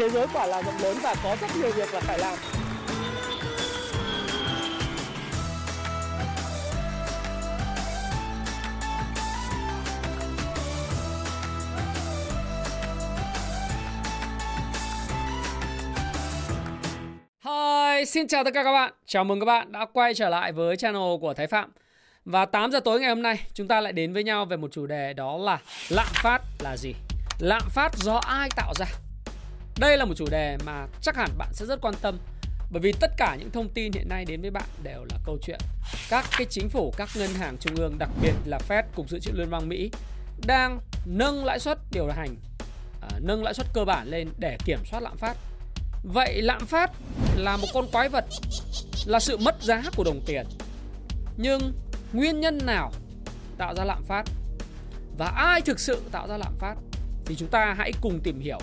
thế giới quả là rộng lớn và có rất nhiều việc là phải làm. Hi, xin chào tất cả các bạn. Chào mừng các bạn đã quay trở lại với channel của Thái Phạm. Và 8 giờ tối ngày hôm nay, chúng ta lại đến với nhau về một chủ đề đó là lạm phát là gì? Lạm phát do ai tạo ra? Đây là một chủ đề mà chắc hẳn bạn sẽ rất quan tâm bởi vì tất cả những thông tin hiện nay đến với bạn đều là câu chuyện các cái chính phủ, các ngân hàng trung ương, đặc biệt là Fed, Cục Dự trữ Liên bang Mỹ đang nâng lãi suất điều hành, à, nâng lãi suất cơ bản lên để kiểm soát lạm phát. Vậy lạm phát là một con quái vật, là sự mất giá của đồng tiền. Nhưng nguyên nhân nào tạo ra lạm phát và ai thực sự tạo ra lạm phát thì chúng ta hãy cùng tìm hiểu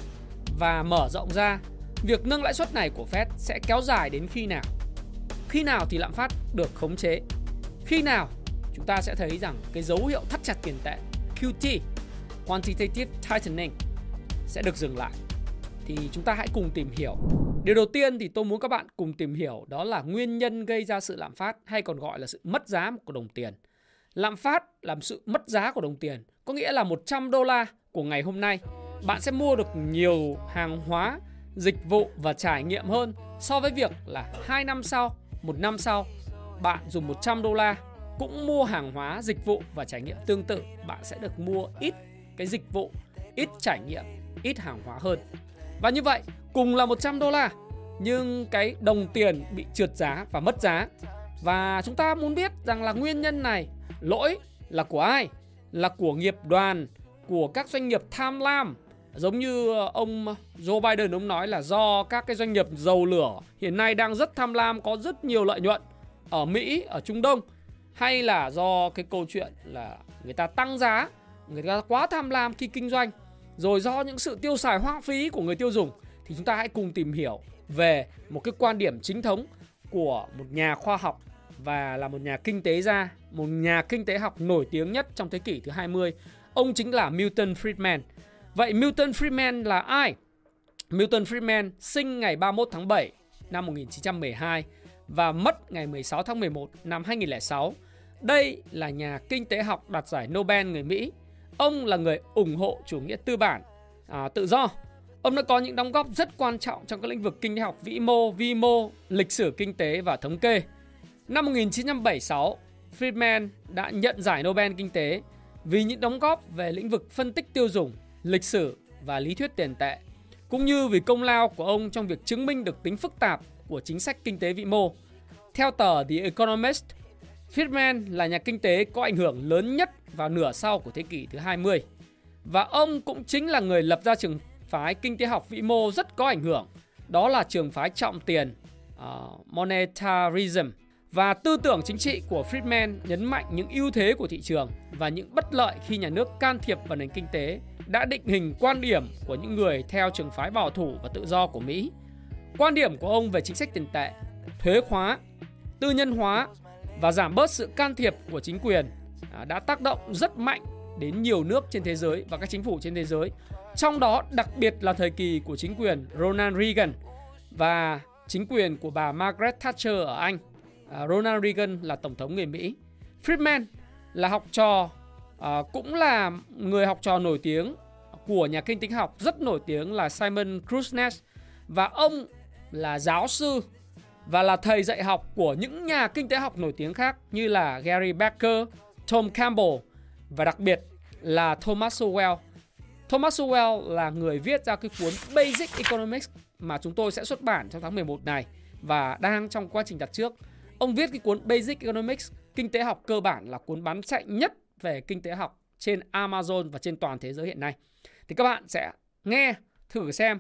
và mở rộng ra việc nâng lãi suất này của Fed sẽ kéo dài đến khi nào. Khi nào thì lạm phát được khống chế? Khi nào chúng ta sẽ thấy rằng cái dấu hiệu thắt chặt tiền tệ QT quantitative tightening sẽ được dừng lại thì chúng ta hãy cùng tìm hiểu. Điều đầu tiên thì tôi muốn các bạn cùng tìm hiểu đó là nguyên nhân gây ra sự lạm phát hay còn gọi là sự mất giá của đồng tiền. Lạm phát làm sự mất giá của đồng tiền, có nghĩa là 100 đô la của ngày hôm nay bạn sẽ mua được nhiều hàng hóa, dịch vụ và trải nghiệm hơn so với việc là 2 năm sau, một năm sau bạn dùng 100 đô la cũng mua hàng hóa, dịch vụ và trải nghiệm tương tự, bạn sẽ được mua ít cái dịch vụ, ít trải nghiệm, ít hàng hóa hơn. Và như vậy, cùng là 100 đô la nhưng cái đồng tiền bị trượt giá và mất giá. Và chúng ta muốn biết rằng là nguyên nhân này lỗi là của ai? Là của nghiệp đoàn, của các doanh nghiệp tham lam. Giống như ờ, ông Joe Biden ông nói là do các cái doanh nghiệp dầu lửa hiện nay đang rất tham lam có rất nhiều lợi nhuận ở Mỹ, ở Trung Đông hay là do cái câu chuyện là người ta tăng giá, người ta quá tham lam khi kinh doanh rồi do những sự tiêu xài hoang phí của người tiêu dùng thì chúng ta hãy cùng tìm hiểu về một cái quan điểm chính thống của một nhà khoa học và là một nhà kinh tế gia, một nhà kinh tế học nổi tiếng nhất trong thế kỷ thứ 20. Ông chính là Milton Friedman. Vậy Milton Friedman là ai? Milton Friedman sinh ngày 31 tháng 7 năm 1912 và mất ngày 16 tháng 11 năm 2006. Đây là nhà kinh tế học đạt giải Nobel người Mỹ Ông là người ủng hộ chủ nghĩa tư bản, à, tự do. Ông đã có những đóng góp rất quan trọng trong các lĩnh vực kinh tế học vĩ mô, vi mô, lịch sử kinh tế và thống kê. Năm 1976, Friedman đã nhận giải Nobel Kinh tế vì những đóng góp về lĩnh vực phân tích tiêu dùng, lịch sử và lý thuyết tiền tệ, cũng như vì công lao của ông trong việc chứng minh được tính phức tạp của chính sách kinh tế vĩ mô. Theo tờ The Economist, Friedman là nhà kinh tế có ảnh hưởng lớn nhất vào nửa sau của thế kỷ thứ 20. Và ông cũng chính là người lập ra trường phái kinh tế học vĩ mô rất có ảnh hưởng. Đó là trường phái trọng tiền, uh, monetarism. Và tư tưởng chính trị của Friedman nhấn mạnh những ưu thế của thị trường và những bất lợi khi nhà nước can thiệp vào nền kinh tế đã định hình quan điểm của những người theo trường phái bảo thủ và tự do của Mỹ. Quan điểm của ông về chính sách tiền tệ, thuế khóa, tư nhân hóa và giảm bớt sự can thiệp của chính quyền à, đã tác động rất mạnh đến nhiều nước trên thế giới và các chính phủ trên thế giới. Trong đó đặc biệt là thời kỳ của chính quyền Ronald Reagan và chính quyền của bà Margaret Thatcher ở Anh. À, Ronald Reagan là tổng thống người Mỹ. Friedman là học trò à, cũng là người học trò nổi tiếng của nhà kinh tế học rất nổi tiếng là Simon Kuznets và ông là giáo sư và là thầy dạy học của những nhà kinh tế học nổi tiếng khác như là Gary Becker, Tom Campbell và đặc biệt là Thomas Sowell. Thomas Sowell là người viết ra cái cuốn Basic Economics mà chúng tôi sẽ xuất bản trong tháng 11 này và đang trong quá trình đặt trước. Ông viết cái cuốn Basic Economics, kinh tế học cơ bản là cuốn bán chạy nhất về kinh tế học trên Amazon và trên toàn thế giới hiện nay. Thì các bạn sẽ nghe thử xem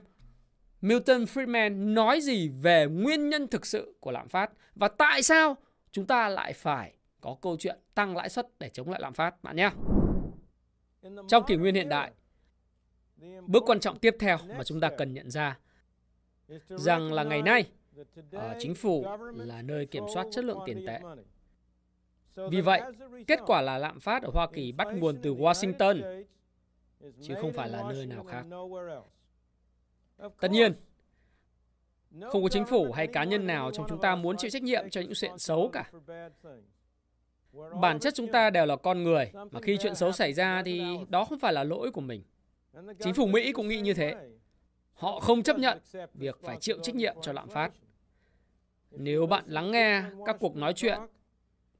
Milton Friedman nói gì về nguyên nhân thực sự của lạm phát và tại sao chúng ta lại phải có câu chuyện tăng lãi suất để chống lại lạm phát bạn nhé. Trong kỷ nguyên hiện đại, bước quan trọng tiếp theo mà chúng ta cần nhận ra rằng là ngày nay ở chính phủ là nơi kiểm soát chất lượng tiền tệ. Vì vậy, kết quả là lạm phát ở Hoa Kỳ bắt nguồn từ Washington chứ không phải là nơi nào khác. Tất nhiên, không có chính phủ hay cá nhân nào trong chúng ta muốn chịu trách nhiệm cho những chuyện xấu cả. Bản chất chúng ta đều là con người, mà khi chuyện xấu xảy ra thì đó không phải là lỗi của mình. Chính phủ Mỹ cũng nghĩ như thế. Họ không chấp nhận việc phải chịu trách nhiệm cho lạm phát. Nếu bạn lắng nghe các cuộc nói chuyện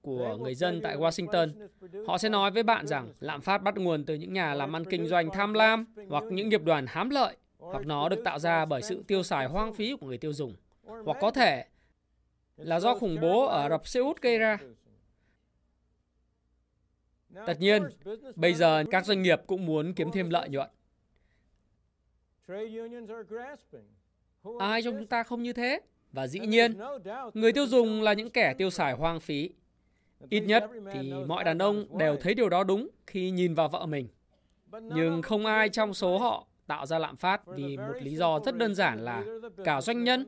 của người dân tại Washington, họ sẽ nói với bạn rằng lạm phát bắt nguồn từ những nhà làm ăn kinh doanh tham lam hoặc những nghiệp đoàn hám lợi, hoặc nó được tạo ra bởi sự tiêu xài hoang phí của người tiêu dùng, hoặc có thể là do khủng bố ở Ả Rập Xê Út gây ra. Tất nhiên, bây giờ các doanh nghiệp cũng muốn kiếm thêm lợi nhuận. Ai trong chúng ta không như thế? Và dĩ nhiên, người tiêu dùng là những kẻ tiêu xài hoang phí. Ít nhất thì mọi đàn ông đều thấy điều đó đúng khi nhìn vào vợ mình. Nhưng không ai trong số họ tạo ra lạm phát vì một lý do rất đơn giản là cả doanh nhân,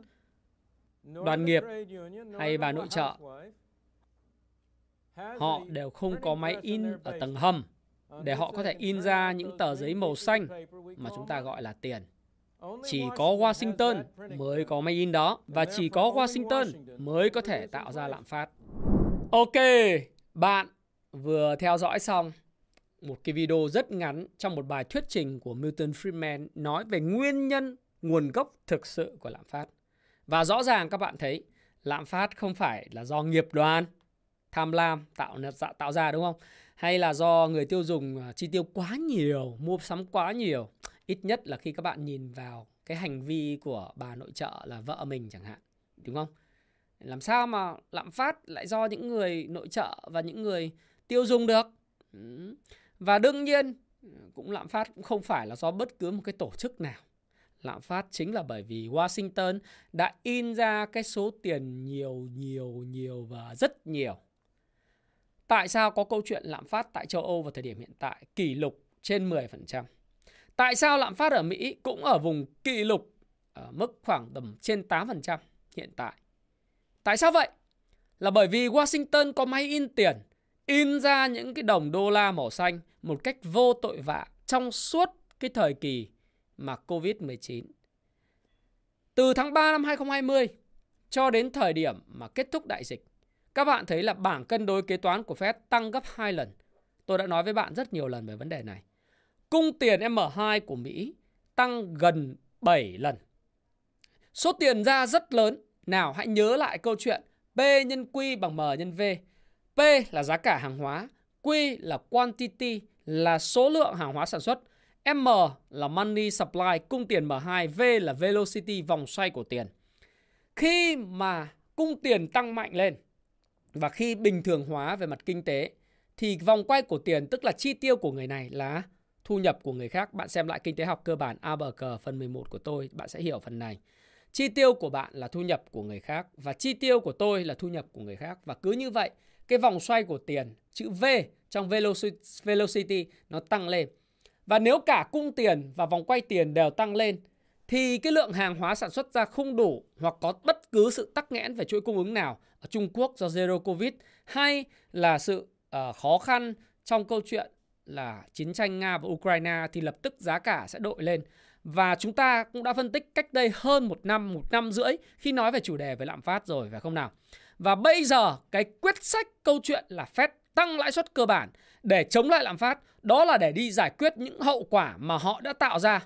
đoàn nghiệp hay bà nội trợ họ đều không có máy in ở tầng hầm để họ có thể in ra những tờ giấy màu xanh mà chúng ta gọi là tiền. Chỉ có Washington mới có máy in đó và chỉ có Washington mới có thể tạo ra lạm phát. Ok, bạn vừa theo dõi xong một cái video rất ngắn trong một bài thuyết trình của Milton Friedman nói về nguyên nhân, nguồn gốc thực sự của lạm phát. Và rõ ràng các bạn thấy lạm phát không phải là do nghiệp đoàn tham lam tạo dạ, tạo ra đúng không? Hay là do người tiêu dùng à, chi tiêu quá nhiều, mua sắm quá nhiều. Ít nhất là khi các bạn nhìn vào cái hành vi của bà nội trợ là vợ mình chẳng hạn, đúng không? Làm sao mà lạm phát lại do những người nội trợ và những người tiêu dùng được? Và đương nhiên, cũng lạm phát cũng không phải là do bất cứ một cái tổ chức nào. Lạm phát chính là bởi vì Washington đã in ra cái số tiền nhiều nhiều nhiều và rất nhiều Tại sao có câu chuyện lạm phát tại châu Âu vào thời điểm hiện tại kỷ lục trên 10%? Tại sao lạm phát ở Mỹ cũng ở vùng kỷ lục, ở mức khoảng tầm trên 8% hiện tại? Tại sao vậy? Là bởi vì Washington có máy in tiền, in ra những cái đồng đô la màu xanh một cách vô tội vạ trong suốt cái thời kỳ mà Covid-19. Từ tháng 3 năm 2020 cho đến thời điểm mà kết thúc đại dịch, các bạn thấy là bảng cân đối kế toán của Fed tăng gấp 2 lần. Tôi đã nói với bạn rất nhiều lần về vấn đề này. Cung tiền M2 của Mỹ tăng gần 7 lần. Số tiền ra rất lớn. Nào hãy nhớ lại câu chuyện P nhân Q bằng M nhân V. P là giá cả hàng hóa, Q là quantity là số lượng hàng hóa sản xuất, M là money supply cung tiền M2, V là velocity vòng xoay của tiền. Khi mà cung tiền tăng mạnh lên và khi bình thường hóa về mặt kinh tế thì vòng quay của tiền tức là chi tiêu của người này là thu nhập của người khác. Bạn xem lại kinh tế học cơ bản A bờ cờ phần 11 của tôi, bạn sẽ hiểu phần này. Chi tiêu của bạn là thu nhập của người khác và chi tiêu của tôi là thu nhập của người khác và cứ như vậy, cái vòng xoay của tiền chữ V trong velocity nó tăng lên. Và nếu cả cung tiền và vòng quay tiền đều tăng lên thì cái lượng hàng hóa sản xuất ra không đủ hoặc có bất cứ sự tắc nghẽn về chuỗi cung ứng nào ở Trung Quốc do Zero Covid hay là sự uh, khó khăn trong câu chuyện là chiến tranh Nga và Ukraine thì lập tức giá cả sẽ đội lên. Và chúng ta cũng đã phân tích cách đây hơn một năm, một năm rưỡi khi nói về chủ đề về lạm phát rồi phải không nào? Và bây giờ cái quyết sách câu chuyện là Fed tăng lãi suất cơ bản để chống lại lạm phát đó là để đi giải quyết những hậu quả mà họ đã tạo ra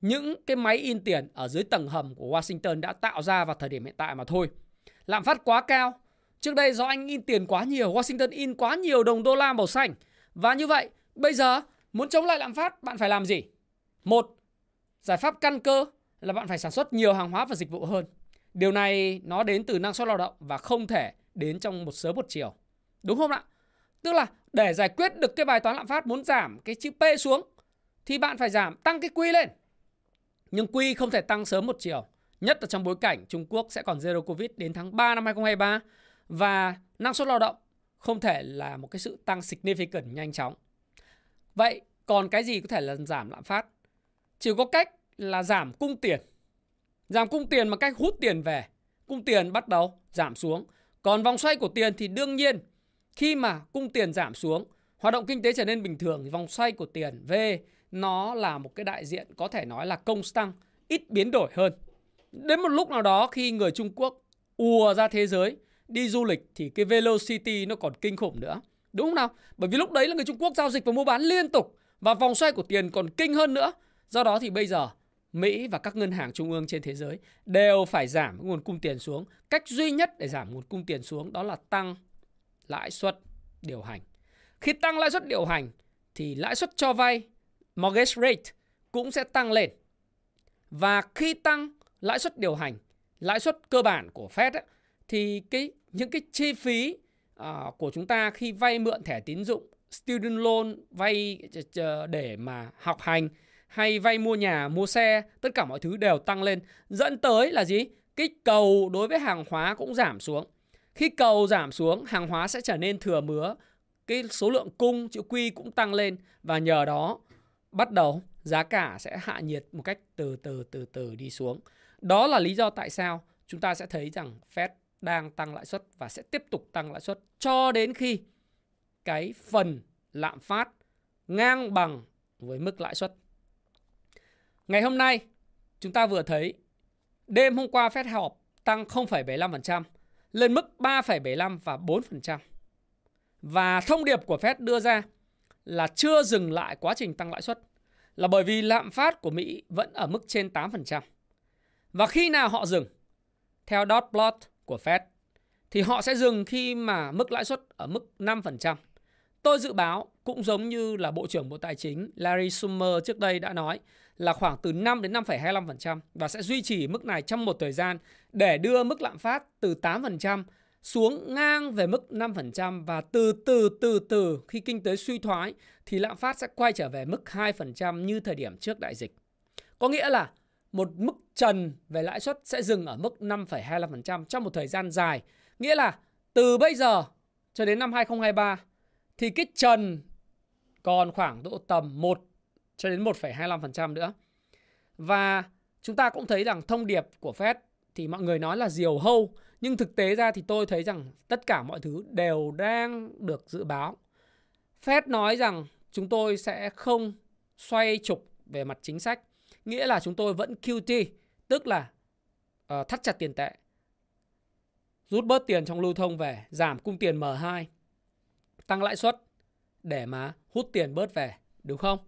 những cái máy in tiền ở dưới tầng hầm của Washington đã tạo ra vào thời điểm hiện tại mà thôi. Lạm phát quá cao. Trước đây do anh in tiền quá nhiều, Washington in quá nhiều đồng đô la màu xanh. Và như vậy, bây giờ muốn chống lại lạm phát, bạn phải làm gì? Một, giải pháp căn cơ là bạn phải sản xuất nhiều hàng hóa và dịch vụ hơn. Điều này nó đến từ năng suất lao động và không thể đến trong một sớm một chiều. Đúng không ạ? Tức là để giải quyết được cái bài toán lạm phát muốn giảm cái chữ P xuống thì bạn phải giảm tăng cái quy lên. Nhưng quy không thể tăng sớm một chiều, nhất là trong bối cảnh Trung Quốc sẽ còn zero covid đến tháng 3 năm 2023 và năng suất lao động không thể là một cái sự tăng significant nhanh chóng. Vậy còn cái gì có thể là giảm lạm phát? Chỉ có cách là giảm cung tiền. Giảm cung tiền bằng cách hút tiền về. Cung tiền bắt đầu giảm xuống. Còn vòng xoay của tiền thì đương nhiên khi mà cung tiền giảm xuống, hoạt động kinh tế trở nên bình thường thì vòng xoay của tiền V nó là một cái đại diện có thể nói là công tăng ít biến đổi hơn. Đến một lúc nào đó khi người Trung Quốc ùa ra thế giới đi du lịch thì cái velocity nó còn kinh khủng nữa. Đúng không nào? Bởi vì lúc đấy là người Trung Quốc giao dịch và mua bán liên tục và vòng xoay của tiền còn kinh hơn nữa. Do đó thì bây giờ Mỹ và các ngân hàng trung ương trên thế giới đều phải giảm nguồn cung tiền xuống. Cách duy nhất để giảm nguồn cung tiền xuống đó là tăng lãi suất điều hành. Khi tăng lãi suất điều hành thì lãi suất cho vay mortgage rate cũng sẽ tăng lên. Và khi tăng lãi suất điều hành, lãi suất cơ bản của Fed ấy, thì cái những cái chi phí uh, của chúng ta khi vay mượn thẻ tín dụng, student loan, vay để mà học hành hay vay mua nhà, mua xe, tất cả mọi thứ đều tăng lên, dẫn tới là gì? Cái cầu đối với hàng hóa cũng giảm xuống. Khi cầu giảm xuống, hàng hóa sẽ trở nên thừa mứa, cái số lượng cung chữ Q cũng tăng lên và nhờ đó bắt đầu giá cả sẽ hạ nhiệt một cách từ từ từ từ đi xuống. Đó là lý do tại sao chúng ta sẽ thấy rằng Fed đang tăng lãi suất và sẽ tiếp tục tăng lãi suất cho đến khi cái phần lạm phát ngang bằng với mức lãi suất. Ngày hôm nay chúng ta vừa thấy đêm hôm qua Fed họp tăng 0,75% lên mức 3,75 và 4%. Và thông điệp của Fed đưa ra là chưa dừng lại quá trình tăng lãi suất là bởi vì lạm phát của Mỹ vẫn ở mức trên 8%. Và khi nào họ dừng? Theo dot plot của Fed thì họ sẽ dừng khi mà mức lãi suất ở mức 5%. Tôi dự báo cũng giống như là Bộ trưởng Bộ Tài chính Larry Summer trước đây đã nói là khoảng từ 5 đến 5,25% và sẽ duy trì mức này trong một thời gian để đưa mức lạm phát từ 8% xuống ngang về mức 5% và từ từ từ từ khi kinh tế suy thoái thì lạm phát sẽ quay trở về mức 2% như thời điểm trước đại dịch. Có nghĩa là một mức trần về lãi suất sẽ dừng ở mức 5,25% trong một thời gian dài. Nghĩa là từ bây giờ cho đến năm 2023 thì cái trần còn khoảng độ tầm 1 cho đến 1,25% nữa. Và chúng ta cũng thấy rằng thông điệp của Fed thì mọi người nói là diều hâu nhưng thực tế ra thì tôi thấy rằng tất cả mọi thứ đều đang được dự báo. Fed nói rằng chúng tôi sẽ không xoay trục về mặt chính sách, nghĩa là chúng tôi vẫn QT, tức là uh, thắt chặt tiền tệ, rút bớt tiền trong lưu thông về, giảm cung tiền M2, tăng lãi suất để mà hút tiền bớt về, đúng không?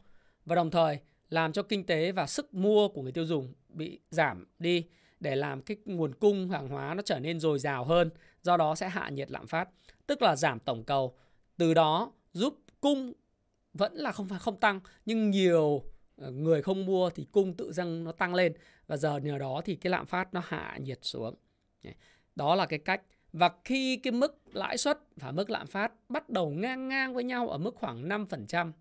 Và đồng thời làm cho kinh tế và sức mua của người tiêu dùng bị giảm đi để làm cái nguồn cung hàng hóa nó trở nên dồi dào hơn, do đó sẽ hạ nhiệt lạm phát, tức là giảm tổng cầu. Từ đó giúp cung vẫn là không phải không tăng nhưng nhiều người không mua thì cung tự dưng nó tăng lên và giờ nhờ đó thì cái lạm phát nó hạ nhiệt xuống. Đó là cái cách và khi cái mức lãi suất và mức lạm phát bắt đầu ngang ngang với nhau ở mức khoảng 5%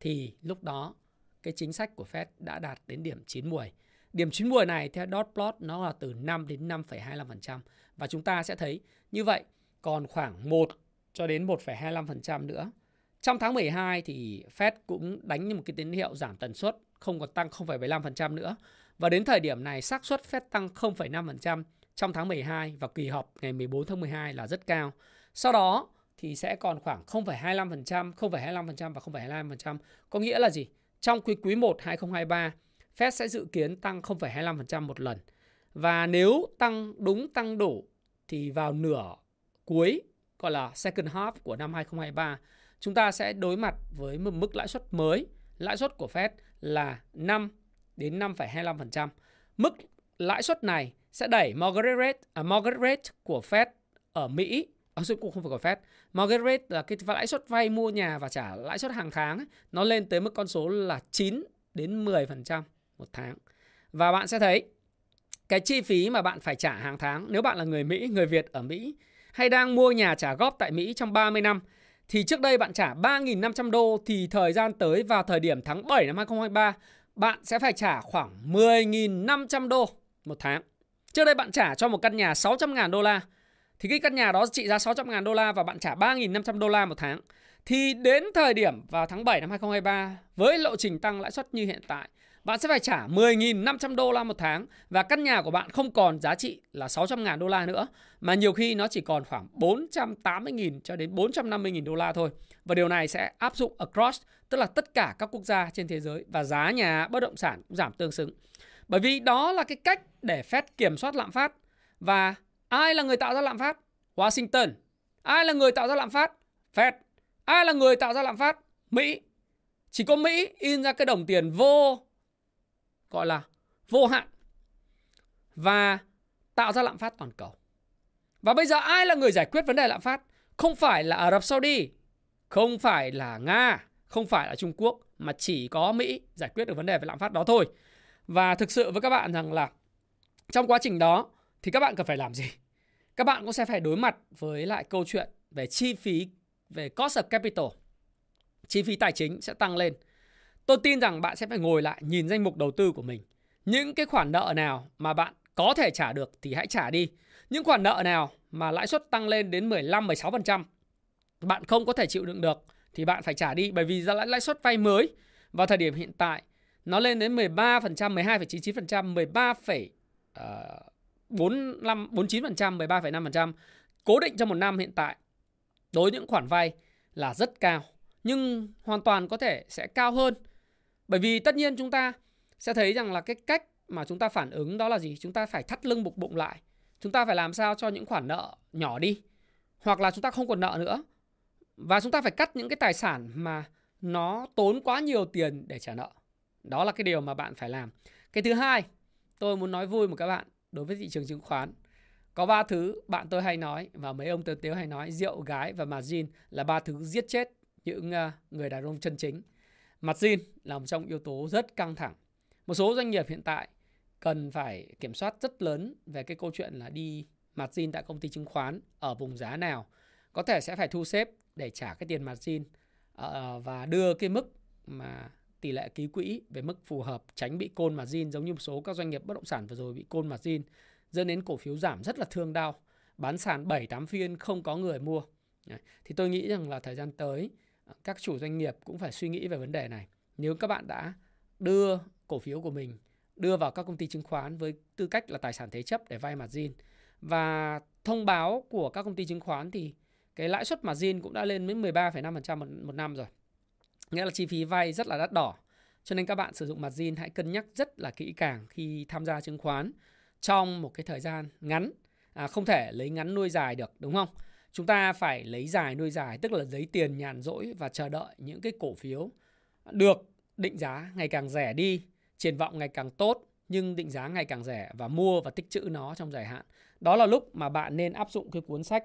thì lúc đó cái chính sách của Fed đã đạt đến điểm chín muồi. Điểm chín mùi này theo dot plot nó là từ 5 đến 5,25% và chúng ta sẽ thấy như vậy còn khoảng 1 cho đến 1,25% nữa. Trong tháng 12 thì Fed cũng đánh như một cái tín hiệu giảm tần suất, không còn tăng 0,75% nữa. Và đến thời điểm này xác suất Fed tăng 0,5% trong tháng 12 và kỳ họp ngày 14 tháng 12 là rất cao. Sau đó thì sẽ còn khoảng 0,25%, 0,25% và 0,25%. Có nghĩa là gì? Trong quý quý 1 2023 Fed sẽ dự kiến tăng 0,25% một lần. Và nếu tăng đúng tăng đủ thì vào nửa cuối gọi là second half của năm 2023 chúng ta sẽ đối mặt với một mức lãi suất mới. Lãi suất của Fed là 5 đến 5,25%. Mức lãi suất này sẽ đẩy mortgage rate, à, mortgage rate của Fed ở Mỹ À, cũng không phải của Fed. Mortgage rate là cái lãi suất vay mua nhà và trả lãi suất hàng tháng ấy, nó lên tới mức con số là 9 đến 10% một tháng. Và bạn sẽ thấy cái chi phí mà bạn phải trả hàng tháng nếu bạn là người Mỹ, người Việt ở Mỹ hay đang mua nhà trả góp tại Mỹ trong 30 năm thì trước đây bạn trả 3.500 đô thì thời gian tới vào thời điểm tháng 7 năm 2023 bạn sẽ phải trả khoảng 10.500 đô một tháng. Trước đây bạn trả cho một căn nhà 600.000 đô la thì cái căn nhà đó trị giá 600.000 đô la và bạn trả 3.500 đô la một tháng. Thì đến thời điểm vào tháng 7 năm 2023 với lộ trình tăng lãi suất như hiện tại, bạn sẽ phải trả 10.500 đô la một tháng và căn nhà của bạn không còn giá trị là 600.000 đô la nữa, mà nhiều khi nó chỉ còn khoảng 480.000 cho đến 450.000 đô la thôi. Và điều này sẽ áp dụng across, tức là tất cả các quốc gia trên thế giới và giá nhà bất động sản cũng giảm tương xứng. Bởi vì đó là cái cách để Fed kiểm soát lạm phát. Và ai là người tạo ra lạm phát? Washington. Ai là người tạo ra lạm phát? Fed. Ai là người tạo ra lạm phát? Mỹ. Chỉ có Mỹ in ra cái đồng tiền vô gọi là vô hạn và tạo ra lạm phát toàn cầu. Và bây giờ ai là người giải quyết vấn đề lạm phát? Không phải là Ả Rập Saudi, không phải là Nga, không phải là Trung Quốc mà chỉ có Mỹ giải quyết được vấn đề về lạm phát đó thôi. Và thực sự với các bạn rằng là trong quá trình đó thì các bạn cần phải làm gì? Các bạn cũng sẽ phải đối mặt với lại câu chuyện về chi phí, về cost of capital. Chi phí tài chính sẽ tăng lên. Tôi tin rằng bạn sẽ phải ngồi lại nhìn danh mục đầu tư của mình. Những cái khoản nợ nào mà bạn có thể trả được thì hãy trả đi. Những khoản nợ nào mà lãi suất tăng lên đến 15 16% bạn không có thể chịu đựng được thì bạn phải trả đi bởi vì ra lãi lãi suất vay mới vào thời điểm hiện tại nó lên đến 13%, 12,99%, 13, 45, 49%, 13,5% cố định trong một năm hiện tại đối với những khoản vay là rất cao nhưng hoàn toàn có thể sẽ cao hơn. Bởi vì tất nhiên chúng ta sẽ thấy rằng là cái cách mà chúng ta phản ứng đó là gì? Chúng ta phải thắt lưng bục bụng lại. Chúng ta phải làm sao cho những khoản nợ nhỏ đi hoặc là chúng ta không còn nợ nữa. Và chúng ta phải cắt những cái tài sản mà nó tốn quá nhiều tiền để trả nợ đó là cái điều mà bạn phải làm. Cái thứ hai, tôi muốn nói vui một các bạn đối với thị trường chứng khoán. Có ba thứ bạn tôi hay nói và mấy ông tớ tiếu hay nói, rượu, gái và margin là ba thứ giết chết những ờ, người đàn ông chân chính. Margin là một trong yếu tố rất căng thẳng. Một số doanh nghiệp hiện tại cần phải kiểm soát rất lớn về cái câu chuyện là đi margin tại công ty chứng khoán ở vùng giá nào. Có thể sẽ phải thu xếp để trả cái tiền margin ờ, và đưa cái mức mà tỷ lệ ký quỹ về mức phù hợp tránh bị côn margin giống như một số các doanh nghiệp bất động sản vừa rồi bị côn margin dẫn đến cổ phiếu giảm rất là thương đau bán sàn 7 8 phiên không có người mua. Thì tôi nghĩ rằng là thời gian tới à, các chủ doanh nghiệp cũng phải suy nghĩ về vấn đề này. Nếu các bạn đã đưa cổ phiếu của mình đưa vào các công ty chứng khoán với tư cách là tài sản thế chấp để vay margin và thông báo của các công ty chứng khoán thì cái lãi suất margin cũng đã lên đến 13,5% một, một năm rồi. Nghĩa là chi phí vay rất là đắt đỏ. Cho nên các bạn sử dụng margin hãy cân nhắc rất là kỹ càng khi tham gia chứng khoán trong một cái thời gian ngắn. À, không thể lấy ngắn nuôi dài được đúng không? Chúng ta phải lấy dài nuôi dài tức là lấy tiền nhàn rỗi và chờ đợi những cái cổ phiếu được định giá ngày càng rẻ đi, triển vọng ngày càng tốt nhưng định giá ngày càng rẻ và mua và tích trữ nó trong dài hạn. Đó là lúc mà bạn nên áp dụng cái cuốn sách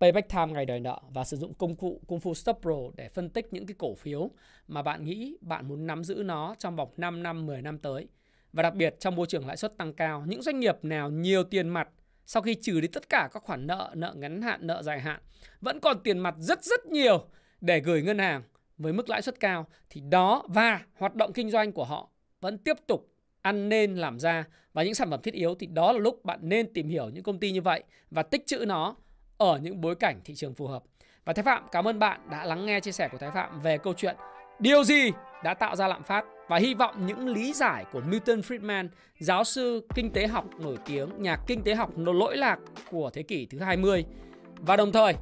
Payback Time ngày đời nợ và sử dụng công cụ Kung Fu Stop Pro để phân tích những cái cổ phiếu mà bạn nghĩ bạn muốn nắm giữ nó trong vòng 5 năm, 10 năm tới. Và đặc biệt trong môi trường lãi suất tăng cao, những doanh nghiệp nào nhiều tiền mặt sau khi trừ đi tất cả các khoản nợ, nợ ngắn hạn, nợ dài hạn, vẫn còn tiền mặt rất rất nhiều để gửi ngân hàng với mức lãi suất cao thì đó và hoạt động kinh doanh của họ vẫn tiếp tục ăn nên làm ra và những sản phẩm thiết yếu thì đó là lúc bạn nên tìm hiểu những công ty như vậy và tích trữ nó ở những bối cảnh thị trường phù hợp. Và Thái Phạm cảm ơn bạn đã lắng nghe chia sẻ của Thái Phạm về câu chuyện điều gì đã tạo ra lạm phát và hy vọng những lý giải của Milton Friedman, giáo sư kinh tế học nổi tiếng, nhà kinh tế học lỗi lạc của thế kỷ thứ 20 và đồng thời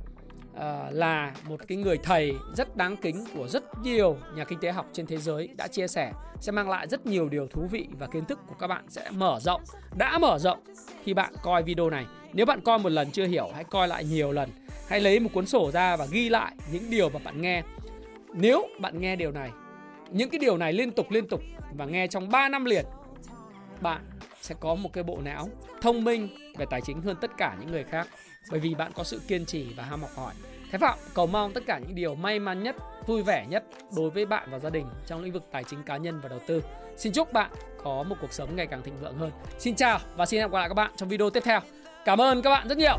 uh, là một cái người thầy rất đáng kính của rất nhiều nhà kinh tế học trên thế giới đã chia sẻ sẽ mang lại rất nhiều điều thú vị và kiến thức của các bạn sẽ mở rộng, đã mở rộng khi bạn coi video này. Nếu bạn coi một lần chưa hiểu, hãy coi lại nhiều lần. Hãy lấy một cuốn sổ ra và ghi lại những điều mà bạn nghe. Nếu bạn nghe điều này, những cái điều này liên tục liên tục và nghe trong 3 năm liền, bạn sẽ có một cái bộ não thông minh về tài chính hơn tất cả những người khác bởi vì bạn có sự kiên trì và ham học hỏi. Thái Phạm cầu mong tất cả những điều may mắn nhất, vui vẻ nhất đối với bạn và gia đình trong lĩnh vực tài chính cá nhân và đầu tư. Xin chúc bạn có một cuộc sống ngày càng thịnh vượng hơn. Xin chào và xin hẹn gặp lại các bạn trong video tiếp theo. Cảm ơn các bạn rất nhiều.